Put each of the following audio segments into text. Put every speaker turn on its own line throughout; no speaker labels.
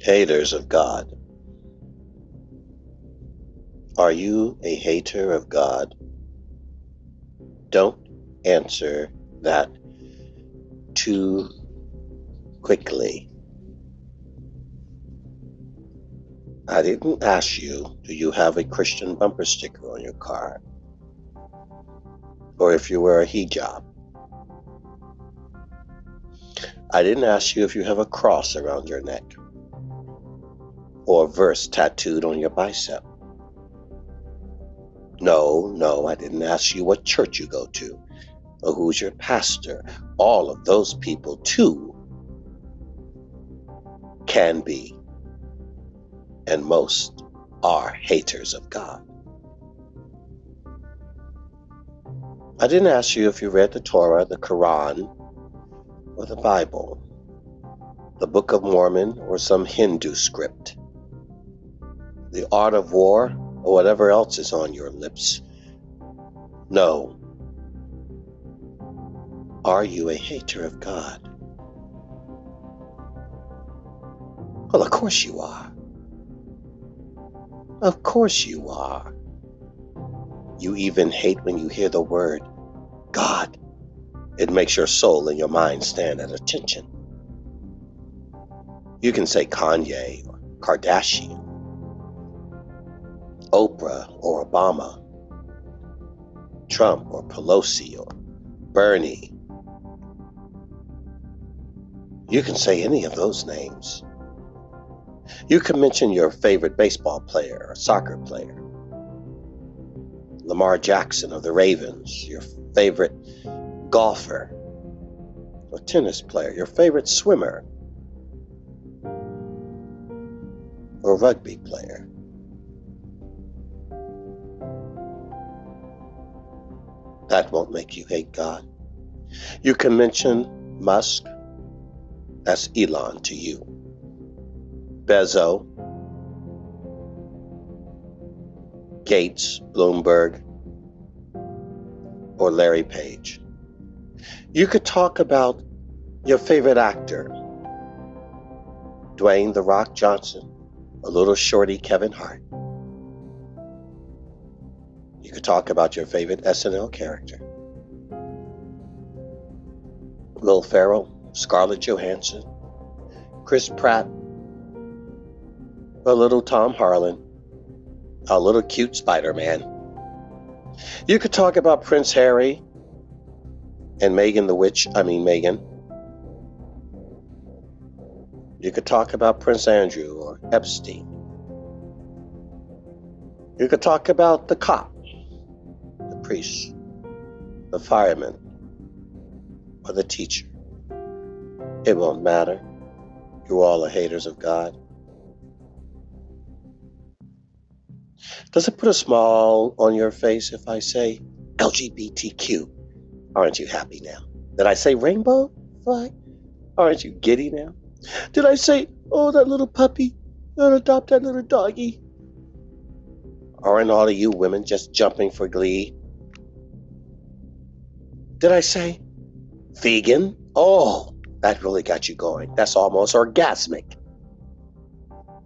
Haters of God. Are you a hater of God? Don't answer that too quickly. I didn't ask you, do you have a Christian bumper sticker on your car? Or if you wear a hijab? I didn't ask you if you have a cross around your neck or a verse tattooed on your bicep. No, no, I didn't ask you what church you go to or who's your pastor. All of those people, too, can be, and most are haters of God. I didn't ask you if you read the Torah, the Quran, or the Bible, the Book of Mormon, or some Hindu script, the art of war, or whatever else is on your lips. No. Are you a hater of God? Well, of course you are. Of course you are. You even hate when you hear the word God. It makes your soul and your mind stand at attention. You can say Kanye or Kardashian, Oprah or Obama, Trump or Pelosi or Bernie. You can say any of those names. You can mention your favorite baseball player or soccer player. Lamar Jackson of the Ravens, your favorite golfer, or tennis player, your favorite swimmer, or rugby player. That won't make you hate God. You can mention Musk, that's Elon to you. Bezos, Gates, Bloomberg, or Larry Page. You could talk about your favorite actor, Dwayne The Rock Johnson, a little shorty Kevin Hart. You could talk about your favorite SNL character, Will Ferrell, Scarlett Johansson, Chris Pratt, a little Tom Holland, a little cute Spider Man. You could talk about Prince Harry and Megan the Witch, I mean Megan. You could talk about Prince Andrew or Epstein. You could talk about the cop, priest, the fireman, or the teacher. It won't matter. You all are haters of God. Does it put a smile on your face if I say LGBTQ? Aren't you happy now? Did I say rainbow flag? Aren't you giddy now? Did I say, oh, that little puppy? I'll adopt that little doggy? Aren't all of you women just jumping for glee? Did I say vegan? Oh, that really got you going. That's almost orgasmic.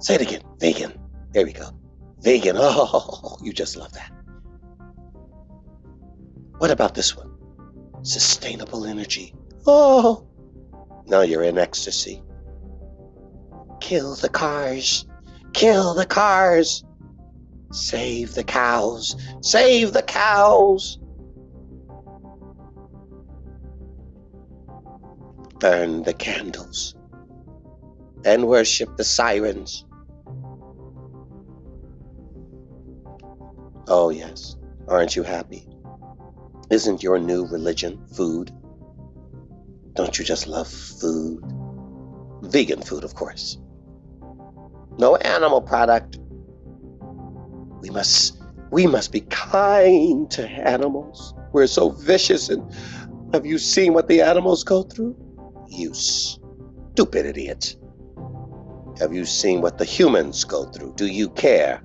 Say it again. Vegan. There we go. Vegan. Oh, you just love that. What about this one? Sustainable energy. Oh, now you're in ecstasy. Kill the cars. Kill the cars. Save the cows. Save the cows. Burn the candles and worship the sirens. Oh, yes. Aren't you happy? Isn't your new religion food? Don't you just love food? Vegan food, of course. No animal product. We must we must be kind to animals. We're so vicious and have you seen what the animals go through? You stupid idiot. Have you seen what the humans go through? Do you care?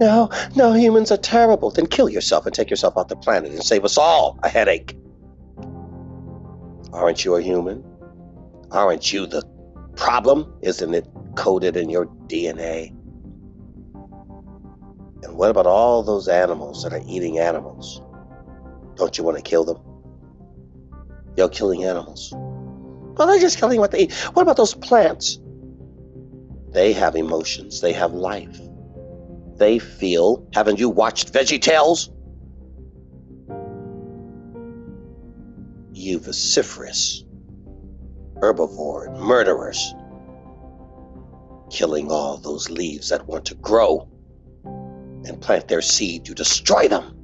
No, no, humans are terrible. Then kill yourself and take yourself off the planet and save us all a headache. Aren't you a human? Aren't you the problem? Isn't it coded in your DNA? And what about all those animals that are eating animals? Don't you want to kill them? You're killing animals. Well, they're just killing what they eat. What about those plants? They have emotions, they have life. They feel. Haven't you watched Veggie Tales? You vociferous herbivore murderers killing all those leaves that want to grow and plant their seed, you destroy them.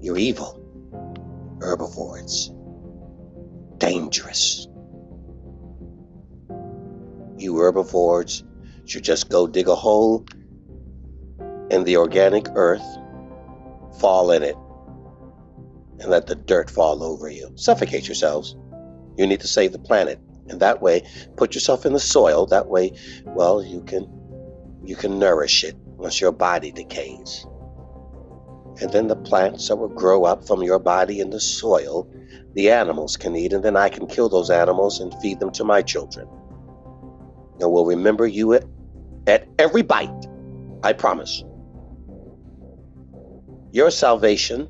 You're evil, herbivores, dangerous. You herbivores should just go dig a hole in the organic earth, fall in it, and let the dirt fall over you. Suffocate yourselves. You need to save the planet. And that way, put yourself in the soil. That way, well, you can you can nourish it once your body decays. And then the plants that will grow up from your body in the soil, the animals can eat, and then I can kill those animals and feed them to my children. And we'll remember you at, at every bite. I promise. Your salvation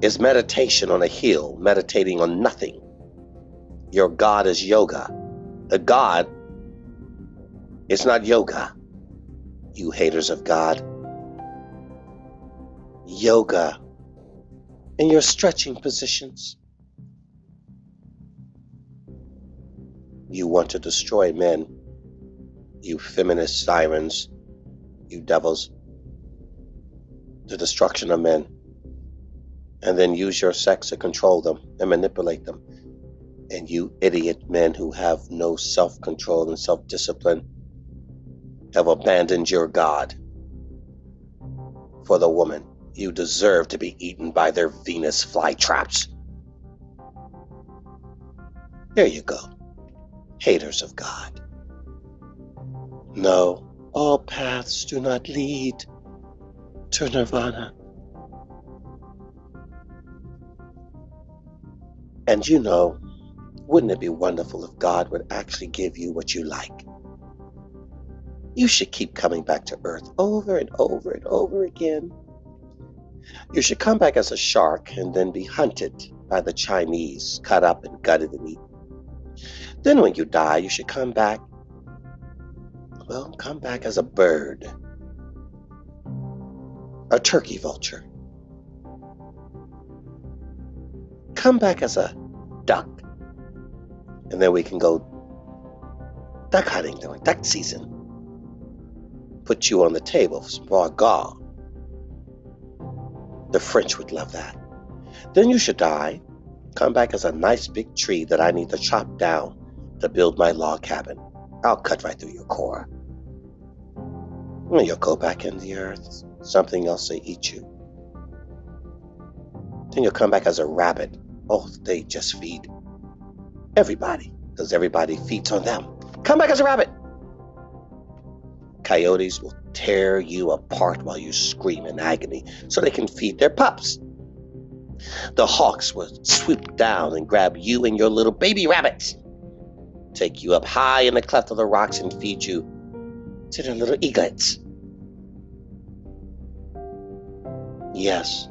is meditation on a hill, meditating on nothing. Your God is yoga. The God is not yoga, you haters of God. Yoga in your stretching positions. You want to destroy men, you feminist sirens, you devils, the destruction of men, and then use your sex to control them and manipulate them and you idiot men who have no self control and self discipline have abandoned your God for the woman. You deserve to be eaten by their Venus flytraps. There you go. Haters of God. No, all paths do not lead to nirvana. And you know, wouldn't it be wonderful if God would actually give you what you like? You should keep coming back to earth over and over and over again. You should come back as a shark and then be hunted by the Chinese, cut up and gutted and eaten. Then, when you die, you should come back. Well, come back as a bird, a turkey vulture. Come back as a duck and then we can go duck hunting during duck season. Put you on the table for some raw gall. The French would love that. Then you should die, come back as a nice big tree that I need to chop down to build my log cabin. I'll cut right through your core. And you'll go back in the earth. Something else will eat you. Then you'll come back as a rabbit. Oh, they just feed Everybody, because everybody feeds on them. Come back as a rabbit. Coyotes will tear you apart while you scream in agony so they can feed their pups. The hawks will swoop down and grab you and your little baby rabbits, take you up high in the cleft of the rocks and feed you to their little eaglets. Yes,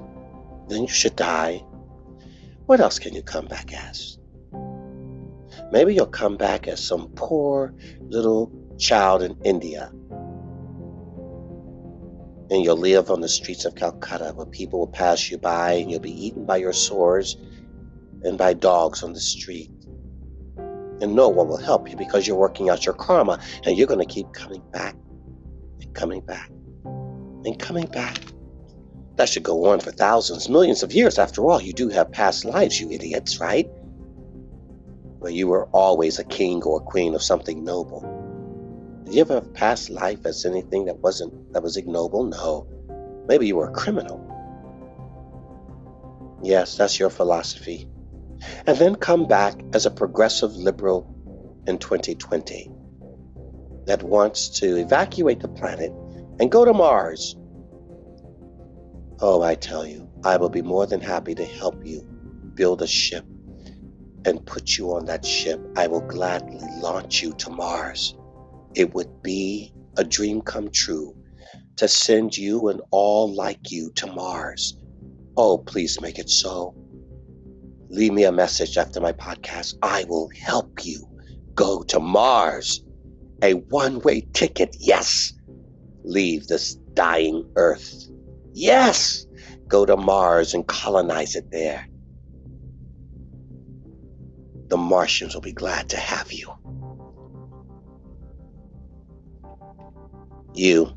then you should die. What else can you come back as? Maybe you'll come back as some poor little child in India. And you'll live on the streets of Calcutta where people will pass you by and you'll be eaten by your sores and by dogs on the street. And no one will help you because you're working out your karma and you're going to keep coming back and coming back and coming back. That should go on for thousands, millions of years. After all, you do have past lives, you idiots, right? where you were always a king or a queen of something noble. Did you ever have past life as anything that wasn't that was ignoble? No. Maybe you were a criminal. Yes, that's your philosophy. And then come back as a progressive liberal in 2020 that wants to evacuate the planet and go to Mars. Oh, I tell you, I will be more than happy to help you build a ship and put you on that ship, I will gladly launch you to Mars. It would be a dream come true to send you and all like you to Mars. Oh, please make it so. Leave me a message after my podcast. I will help you go to Mars. A one way ticket, yes. Leave this dying Earth. Yes. Go to Mars and colonize it there. The Martians will be glad to have you. You.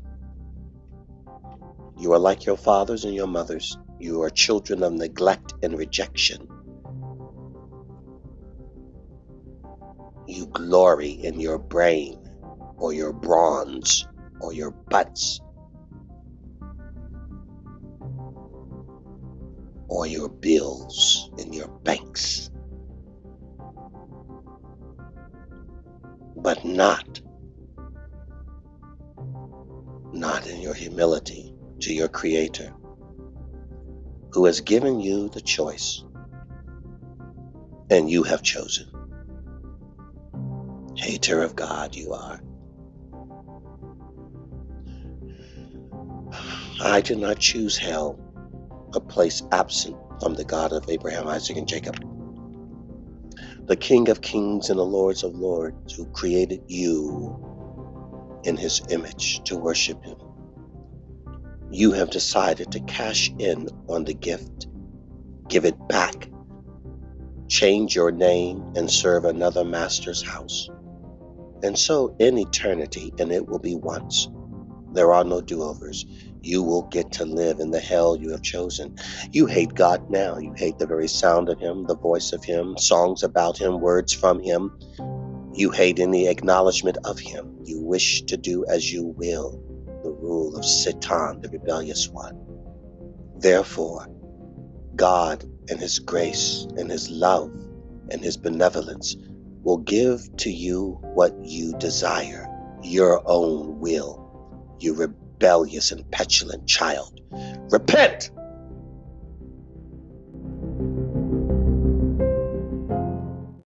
You are like your fathers and your mothers. You are children of neglect and rejection. You glory in your brain or your bronze or your butts or your bills in your banks. But not, not in your humility to your Creator, who has given you the choice and you have chosen. Hater of God, you are. I did not choose hell, a place absent from the God of Abraham, Isaac, and Jacob. The King of kings and the Lords of lords, who created you in his image to worship him. You have decided to cash in on the gift, give it back, change your name, and serve another master's house. And so in eternity, and it will be once. There are no do overs. You will get to live in the hell you have chosen. You hate God now. You hate the very sound of Him, the voice of Him, songs about Him, words from Him. You hate any acknowledgement of Him. You wish to do as you will, the rule of Satan, the rebellious one. Therefore, God and His grace and His love and His benevolence will give to you what you desire, your own will you rebellious and petulant child. Repent